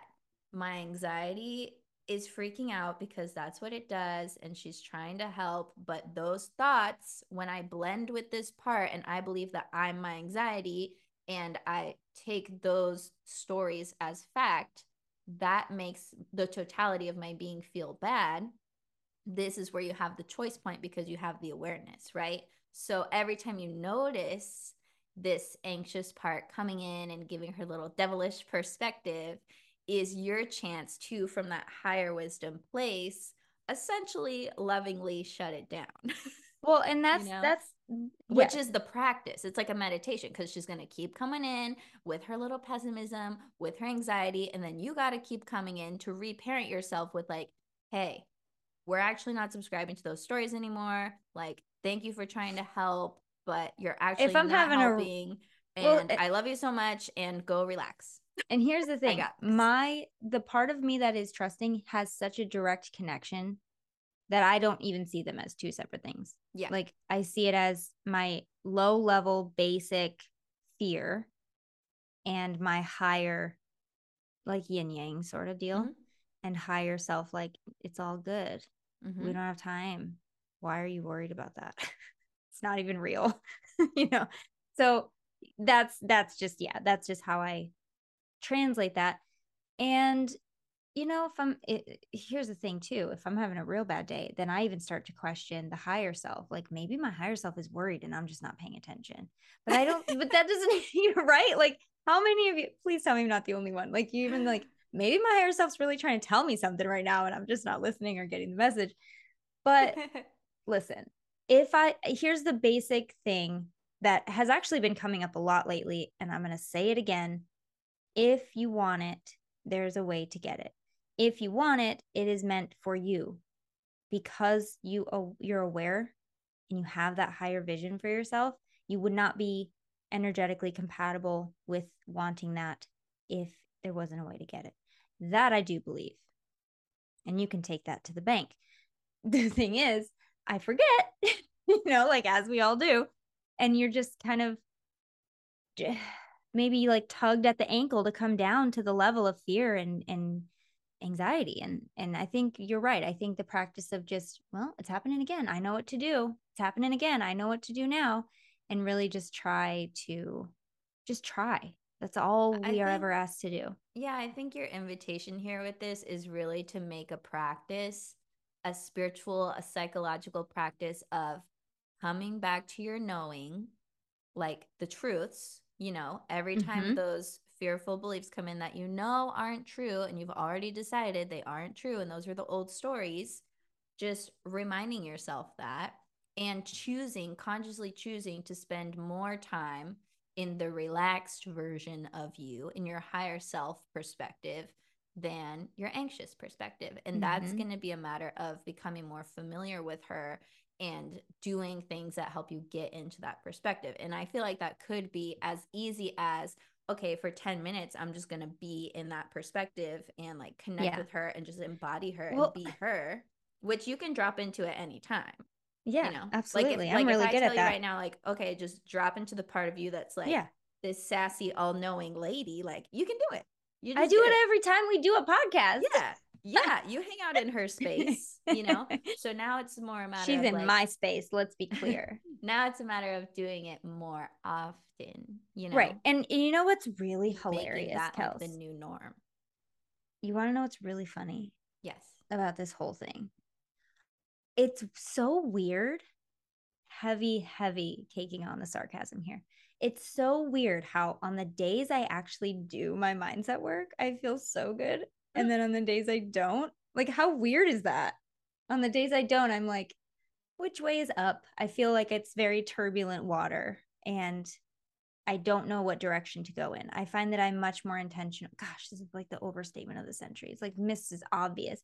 my anxiety is freaking out because that's what it does and she's trying to help but those thoughts when i blend with this part and i believe that i'm my anxiety and i take those stories as fact that makes the totality of my being feel bad. This is where you have the choice point because you have the awareness right? So every time you notice this anxious part coming in and giving her little devilish perspective is your chance to from that higher wisdom place essentially lovingly shut it down [LAUGHS] Well, and that's know? that's mm, which yes. is the practice it's like a meditation because she's going to keep coming in with her little pessimism with her anxiety and then you got to keep coming in to reparent yourself with like hey we're actually not subscribing to those stories anymore like thank you for trying to help but you're actually if I'm not having a- helping Well, and it- i love you so much and go relax And here's the [LAUGHS] thing my the part of me that is trusting has such a direct connection that I don't even see them as two separate things. yeah Like I see it as my low level basic fear and my higher like yin yang sort of deal Mhm. and higher self like it's all good. Mhm. We don't have time. Why are you worried about that? [LAUGHS] it's not even real. [LAUGHS] you know. So that's that's just yeah, that's just how I translate that. And you know, if I'm it, here's the thing too, if I'm having a real bad day, then I even start to question the higher self. Like maybe my higher self is worried and I'm just not paying attention. But I don't but that doesn't [LAUGHS] you're right. Like how many of you please tell me I'm not the only one. Like you even like maybe my higher self's really trying to tell me something right now and I'm just not listening or getting the message. But [LAUGHS] listen, if I here's the basic thing that has actually been coming up a lot lately, and I'm going to say it again. If you want it, there's a way to get it. If you want it, it is meant for you because you oh, you're aware and you have that higher vision for yourself. You would not be energetically compatible with wanting that if there wasn't a way to get it. That I do believe. And you can take that to the bank. [LAUGHS] The thing is, I forget, [LAUGHS] you know, like as we all do. And you're just kind of [SIGHS] maybe like tugged at the ankle to come down to the level of fear and and anxiety. And and I think you're right. I think the practice of just, well, it's happening again. I know what to do. It's happening again. I know what to do now. And really just try to just try. That's all I we are think- ever asked to do. Yeah, I think your invitation here with this is really to make a practice, a spiritual, a psychological practice of coming back to your knowing, like the truths, you know, every time Mhm. those fearful beliefs come in that you know aren't true and you've already decided they aren't true and those are the old stories, just reminding yourself that and choosing, consciously choosing to spend more time in the relaxed version of you, in your higher self perspective, than your anxious perspective. And mm-hmm. that's going to be a matter of becoming more familiar with her and doing things that help you get into that perspective. And I feel like that could be as easy as okay, for 10 minutes, I'm just going to be in that perspective and like connect yeah. with her and just embody her well, and be her, which you can drop into at any time. Yeah, you know? absolutely. Like if, I'm like really if good tell at that. right now, like, okay, just drop into the part of you that's like yeah. this sassy, all knowing lady, like you can do it. You I do it, it every time we do a podcast. Yeah. Yeah. [LAUGHS] You hang out in her space, you know? [LAUGHS] So now it's more a matter She's in like, my space, let's be clear. [LAUGHS] now it's a matter of doing it more often, you know? Right. And, and you know what's really hilarious, that? Like the new norm. You want to know what's really funny? Yes. About this whole thing it's so weird heavy heavy taking on the sarcasm here it's so weird how on the days i actually do my mindset work i feel so good and then on the days i don't like how weird is that? On the days i don't i'm like which way is up? I feel like it's very turbulent water and i don't know what direction to go in. I find that i'm much more intentional gosh this is like the overstatement of the century. It's like miss is obvious.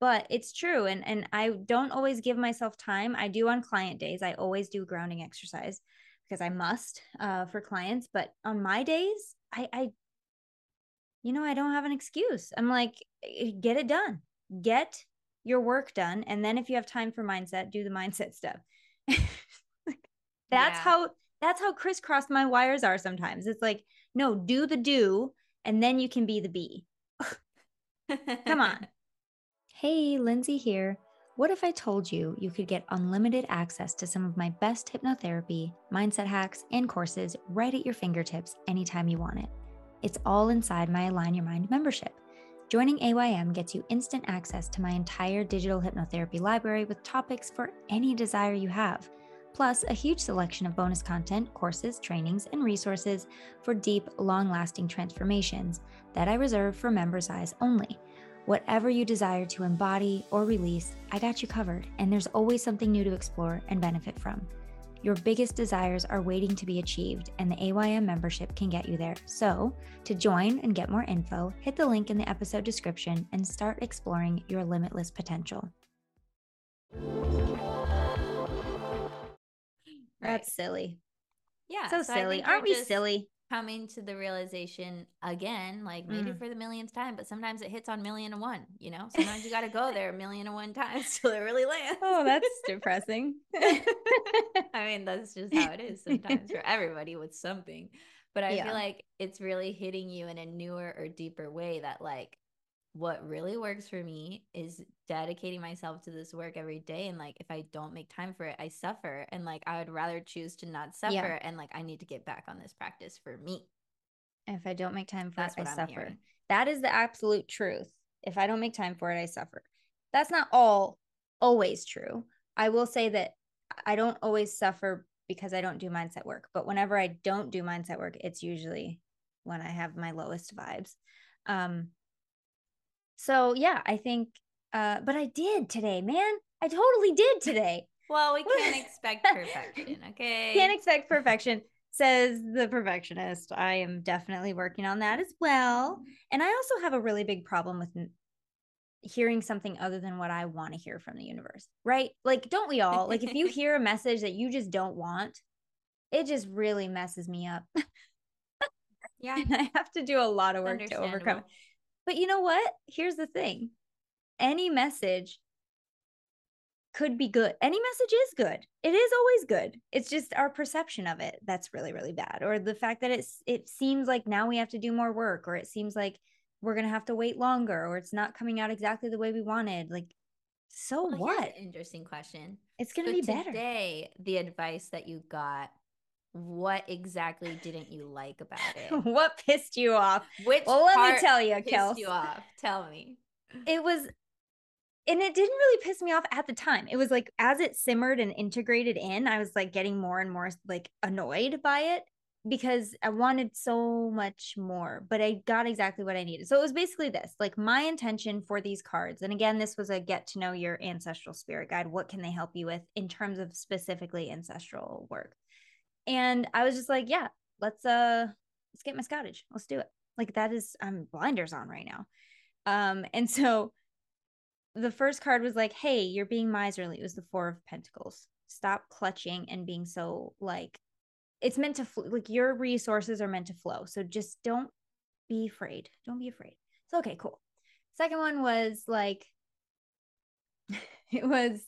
But it's true and and i don't always give myself time. I do on client days. I always do grounding exercise because i must uh, for clients. But on my days i i you know i don't have an excuse i'm like eh, get it done get your work done and then if you have time for mindset do the [LAUGHS] mindset stuff that's yeah. how that's how crisscrossed my wires are sometimes it's like no do the do and then you can be the be [LAUGHS] come on [LAUGHS] Hey, Lindsay here. What if I told you you could get unlimited access to some of my best hypnotherapy, mindset hacks, and courses right at your fingertips anytime you want it? It's all inside my Align Your Mind membership. Joining AYM gets you instant access to my entire digital hypnotherapy library with topics for any desire you have, plus a huge selection of bonus content, courses, trainings, and resources for deep, long lasting transformations that I reserve for members' eyes only. Whatever you desire to embody or release, I got you covered, and there's always something new to explore and benefit from. Your biggest desires are waiting to be achieved, and the AYM membership can get you there. So, to join and get more info, hit the link in the episode description and start exploring your limitless potential. That's silly. Yeah. So, so silly. Aren't we just, silly? Coming to the realization again, like maybe mm. for the millionth time, but sometimes it hits on million and one, you know? Sometimes you got to go [LAUGHS] there a million and one times [LAUGHS] till it really lands. Oh, that's depressing. [LAUGHS] I mean, that's just how it is sometimes for everybody with something. But I yeah. feel like it's really hitting you in a newer or deeper way that, like, what really works for me is dedicating myself to this work every day and like if i don't make time for it i suffer and like i would rather choose to not suffer yeah. and like i need to get back on this practice for me. If i don't make time for That's it i I'm suffer. hearing. that is the absolute truth. If i don't make time for it i suffer. That's not all always true. I will say that i don't always suffer because i don't do mindset work but whenever i don't do mindset work it's usually when i have my lowest vibes. Um so yeah, I think uh but I did today, man. I totally did today. [LAUGHS] well, we can't [LAUGHS] expect perfection, okay? Can't expect perfection, says the perfectionist. I am definitely working on that as well. And I also have a really big problem with hearing something other than what I want to hear from the universe, right? Like, don't we all? Like, if you [LAUGHS] hear a message that you just don't want, it just really messes me up. yeah. And I have to do a lot of work to overcome it. But you know what? Here's the thing any message could be good. Any message is good. It is always good. It's just our perception of it that's really really bad or the fact that it's it seems like now we have to do more work or it seems like we're going to have to wait longer or it's not coming out exactly the way we wanted. Like so oh, well, what? interesting question. It's going to so be better. Today, the advice that you got what exactly didn't you like about [LAUGHS] it? what pissed you off? Which well, let me tell you, Kels. you off? Tell me. It was, and it didn't really piss me off at the time. It was like as it simmered and integrated in, I was like getting more and more like annoyed by it. because I wanted so much more, but I got exactly what I needed. So it was basically this like my intention for these cards. And again, this was a get to know your ancestral spirit guide. What can they help you with in terms of specifically ancestral work? And I was just like, yeah, let's uh let's get my scoutage. Let's do it. Like that is I'm blinders on right now. Um and so the first card was like, hey, you're being miserly. It was the 4 of pentacles. Stop clutching and being so like it's meant to fl- like your resources are meant to flow. So just don't be afraid. Don't be afraid. So okay, cool. Second one was like [LAUGHS] it was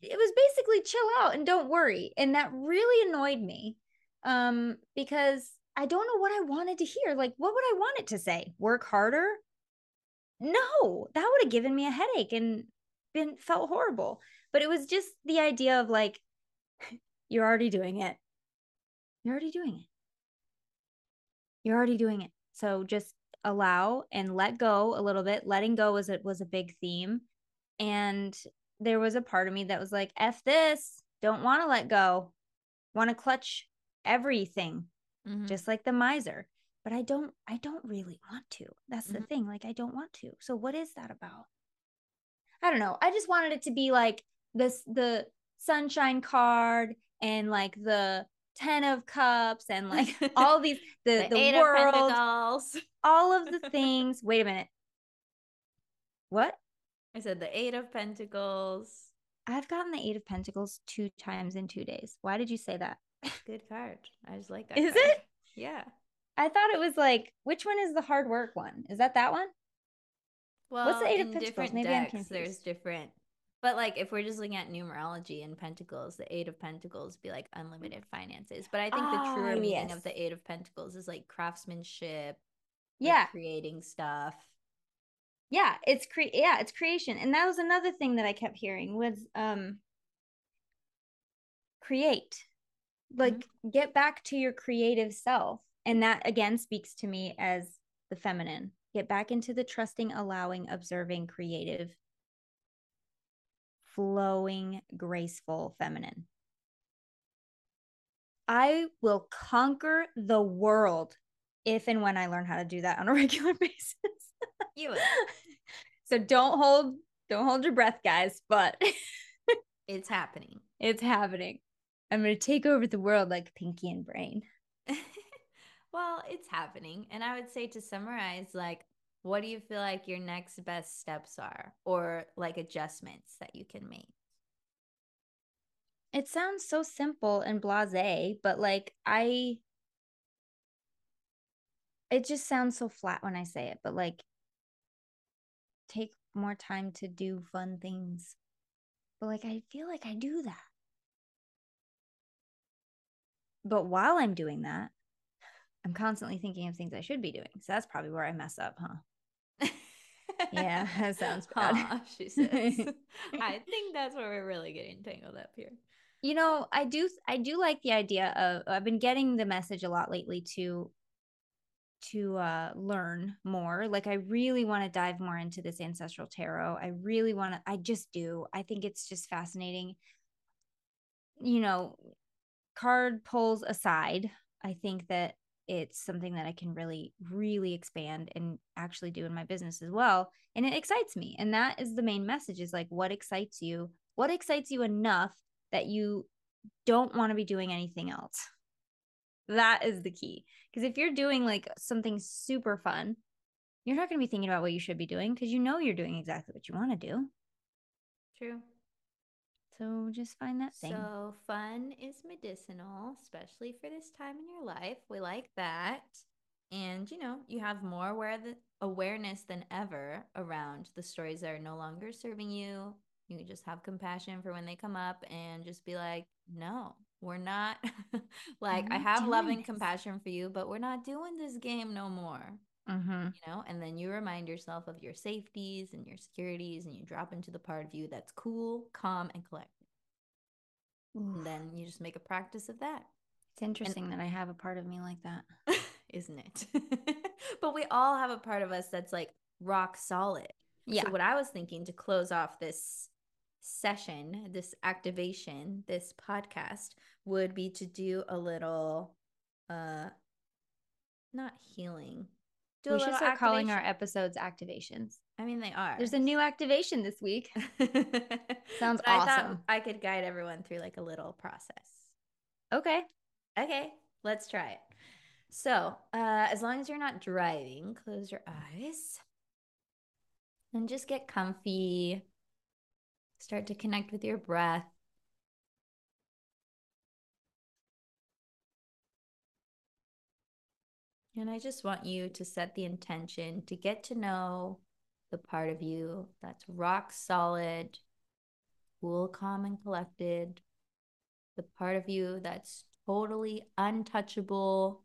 it was basically chill out and don't worry. And that really annoyed me. Um because I don't know what I wanted to hear. Like what would I want it to say? Work harder? No, that would have given me a headache and been felt horrible. But it was just the idea of like [LAUGHS] you're already doing it. You're already doing it. You're already doing it. So just allow and let go a little bit. Letting go was it was a big theme. And there was a part of me that was like, F this, don't want to let go. Want to clutch everything, mm-hmm. just like the miser. But I don't, I don't really want to. That's mm-hmm. the thing. Like, I don't want to. So what is that about? I don't know. I just wanted it to be like this the sunshine card and like the ten of cups and [LAUGHS] like all these the the, the world all of the [LAUGHS] things wait a minute what i said the eight of pentacles. I've gotten the eight of pentacles two times in two days. Why did you say that? [LAUGHS] Good card. I just like that is card. it? Yeah. I thought it was like which one is the hard work one? Is that that one? Well what's the eight of pentacles? maybe decks, i'm confused. there's different but like if we're just looking at numerology and pentacles, the eight of pentacles be like unlimited finances. But I think the ah, truer meaning of the eight of pentacles is like craftsmanship, yeah, like creating stuff. Yeah, it's cre yeah, it's creation. And that was another thing that I kept hearing was um create. Like mm-hmm. get back to your creative self. And that again speaks to me as the feminine. Get back into the trusting, allowing, observing, creative flowing, graceful feminine. I will conquer the world if and when I learn how to do that on a [LAUGHS] regular basis. you will. [LAUGHS] So don't hold don't hold your breath, guys, but [LAUGHS] it's happening. It's happening. I'm going to take over the world like Pinky and Brain. well, it's happening. And I would say to summarize like what do you feel like your next best steps are or like adjustments that you can make? It sounds so simple and blase, but like I it just sounds so flat when I say it, but like take more time to do fun things. But like I feel like I do that. But while I'm doing that, I'm constantly thinking of things I should be doing. So that's probably where I mess up, huh? [LAUGHS] yeah, that sounds bad. She says. [LAUGHS] I think that's where we're really getting tangled up here. You know, I do I do like the idea of I've been getting the message a lot lately to to uh learn more. Like I really want to dive more into this ancestral tarot. I really want to I just do. I think it's just fascinating. You know, card pulls aside, I think that it's something that I can really, really expand and actually do in my business as well. And it excites me. And that is the main message is like, what excites you? What excites you enough that you don't want to be doing anything else? That is the key. Because if you're doing like something super fun, you're not going to be thinking about what you should be doing because you know you're doing exactly what you want to do. True. So just find that thing. So fun is medicinal, especially for this time in your life. We like that. And you know, you have more aware the awareness than ever around the stories that are no longer serving you. You just have compassion for when they come up and just be like, no, we're not [LAUGHS] like I have love and compassion for you, but we're not doing this game no more. Mm-hmm. You know, and then you remind yourself of your safeties and your securities, and you drop into the part of you that's cool, calm, and collected. And then you just make a practice of that. It's interesting and, that I have a part of me like that, [LAUGHS] isn't it? [LAUGHS] but we all have a part of us that's like rock solid. Yeah. So what I was thinking to close off this session, this activation, this podcast would be to do a little uh not healing. Do we should start activation. calling our episodes activations. I mean, they are. There's a new activation this week. [LAUGHS] Sounds but awesome. I, I could guide everyone through like a little process. Okay. Okay, let's try it. So, uh, as long as you're not driving, close your eyes and just get comfy. Start to connect with your breath. And I just want you to set the intention to get to know the part of you that's rock solid, cool, calm, and collected. The part of you that's totally untouchable,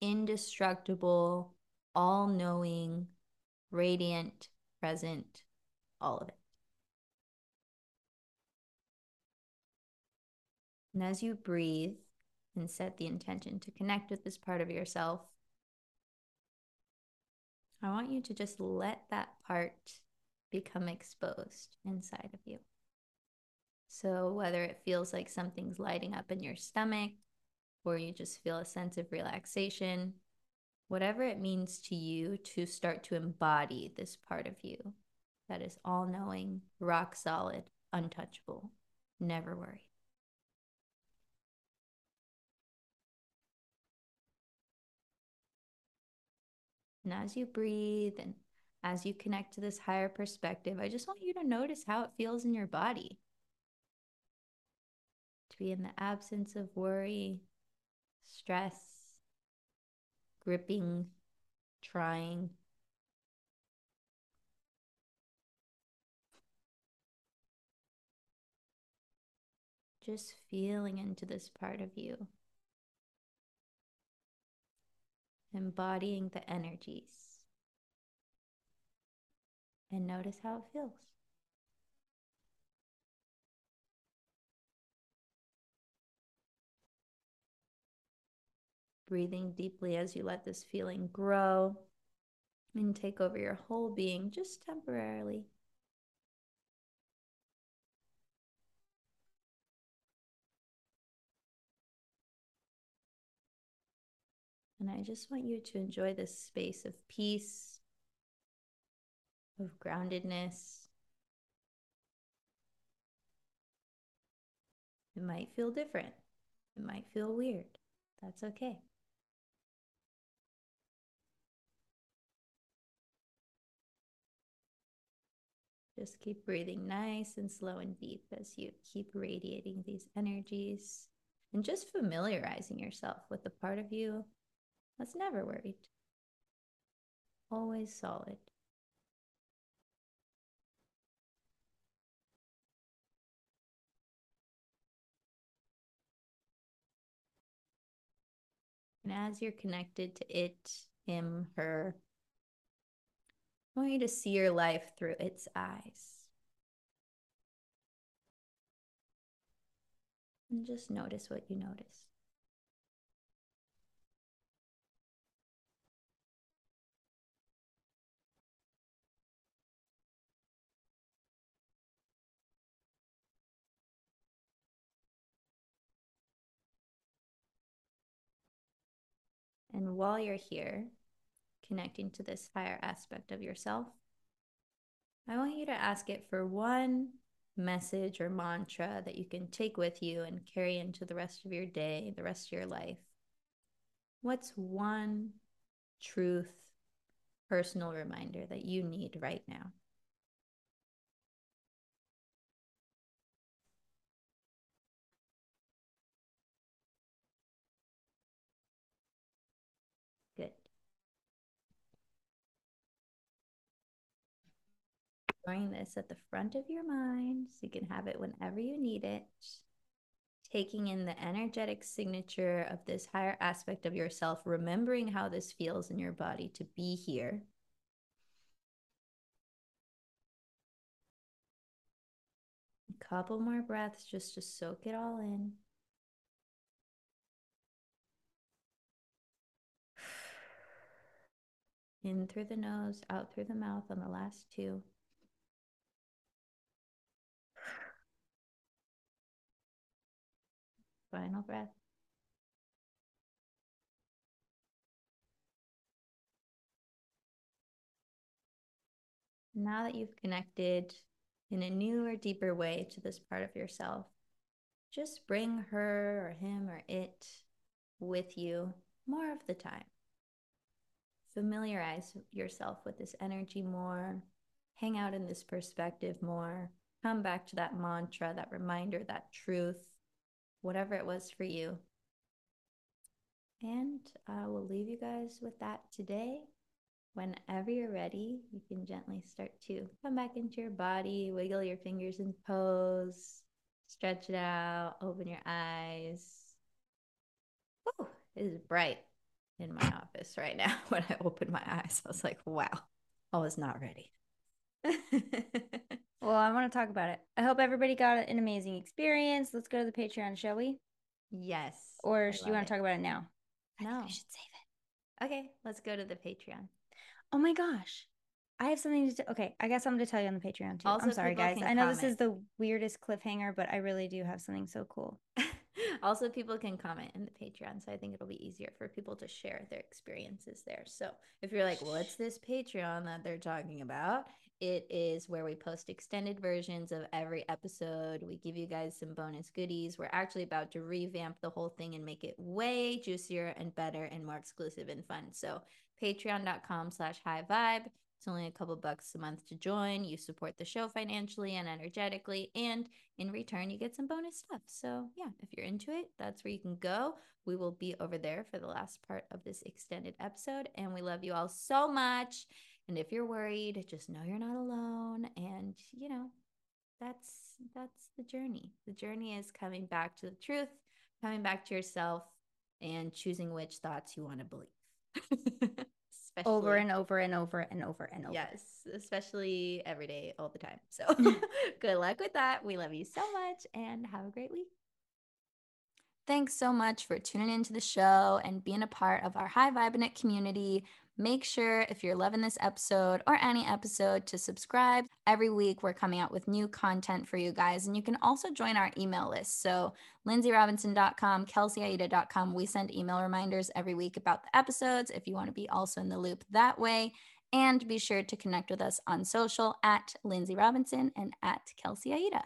indestructible, all knowing, radiant, present, all of it. And as you breathe and set the intention to connect with this part of yourself, I want you to just let that part become exposed inside of you. So, whether it feels like something's lighting up in your stomach or you just feel a sense of relaxation, whatever it means to you to start to embody this part of you that is all knowing, rock solid, untouchable, never worried. And as you breathe and as you connect to this higher perspective, I just want you to notice how it feels in your body. To be in the absence of worry, stress, gripping, trying. Just feeling into this part of you. Embodying the energies. And notice how it feels. Breathing deeply as you let this feeling grow and take over your whole being just temporarily. And I just want you to enjoy this space of peace, of groundedness. It might feel different. It might feel weird. That's okay. Just keep breathing nice and slow and deep as you keep radiating these energies and just familiarizing yourself with the part of you that's never worried. Always solid. And as you're connected to it, him, her, I want you to see your life through its eyes. And just notice what you notice. And while you're here, connecting to this higher aspect of yourself, I want you to ask it for one message or mantra that you can take with you and carry into the rest of your day, the rest of your life. What's one truth, personal reminder that you need right now? Storing this at the front of your mind so you can have it whenever you need it. Taking in the energetic signature of this higher aspect of yourself, remembering how this feels in your body to be here. A couple more breaths just to soak it all in. [SIGHS] In through the nose, out through the mouth on the last two. Final breath. Now that you've connected in a newer, deeper way to this part of yourself, just bring her or him or it with you more of the time. Familiarize yourself with this energy more, hang out in this perspective more, come back to that mantra, that reminder, that truth, whatever it was for you. And I will leave you guys with that today. Whenever you're ready, you can gently start to come back into your body, wiggle your fingers in pose, stretch it out, open your eyes. Woo, it is bright in my office right now. [LAUGHS] When I opened my eyes, I was like, wow, I was not ready. [LAUGHS] well, I want to talk about it. I hope everybody got an amazing experience. Let's go to the Patreon, shall we? Yes. Or do you want to talk about it now? No. we should save it. Okay, let's go to the Patreon. Oh my gosh. I have something to. T- okay, I got I'm to tell you on the Patreon too. Also, I'm sorry, guys. I know comment. this is the weirdest cliffhanger, but I really do have something so cool. [LAUGHS] also, people can comment in the Patreon, so I think it'll be easier for people to share their experiences there. So, if you're like, "What's this Patreon that they're talking about?" It is where we post extended versions of every episode. We give you guys some bonus goodies. We're actually about to revamp the whole thing and make it way juicier and better and more exclusive and fun. So patreon.com slash high vibe. It's only a couple bucks a month to join. You support the show financially and energetically, and in return, you get some bonus stuff. So, yeah, if you're into it, that's where you can go. We will be over there for the last part of this extended episode, and we love you all so much. And if you're worried, just know you're not alone. And, you know, that's that's the journey. The journey is coming back to the truth, coming back to yourself, and choosing which thoughts you want to believe. [LAUGHS] over and over and over and over and over. Yes, especially every day, all the time. So [LAUGHS] [LAUGHS] good luck with that. We love you so much and have a great week. Thanks so much for tuning into the show and being a part of our High Vibe community. Make sure if you're loving this episode or any episode to subscribe. Every week we're coming out with new content for you guys. And you can also join our email list. So lindsayrobinson.com, kelseyaida.com. We send email reminders every week about the episodes if you want to be also in the loop that way. And be sure to connect with us on social at Lindsay Robinson and at Kelsey Aida.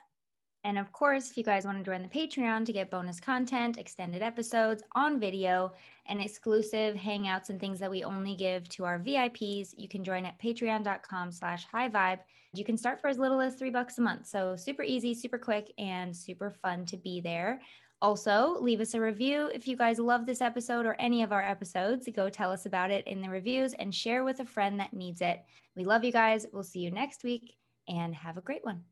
And of course, if you guys want to join the Patreon to get bonus content, extended episodes on video, and exclusive hangouts and things that we only give to our VIPs, you can join at patreon.com slash high vibe. You can start for as little as three bucks a month. So super easy, super quick, and super fun to be there. Also, leave us a review if you guys love this episode or any of our episodes. Go tell us about it in the reviews and share with a friend that needs it. We love you guys. We'll see you next week and have a great one.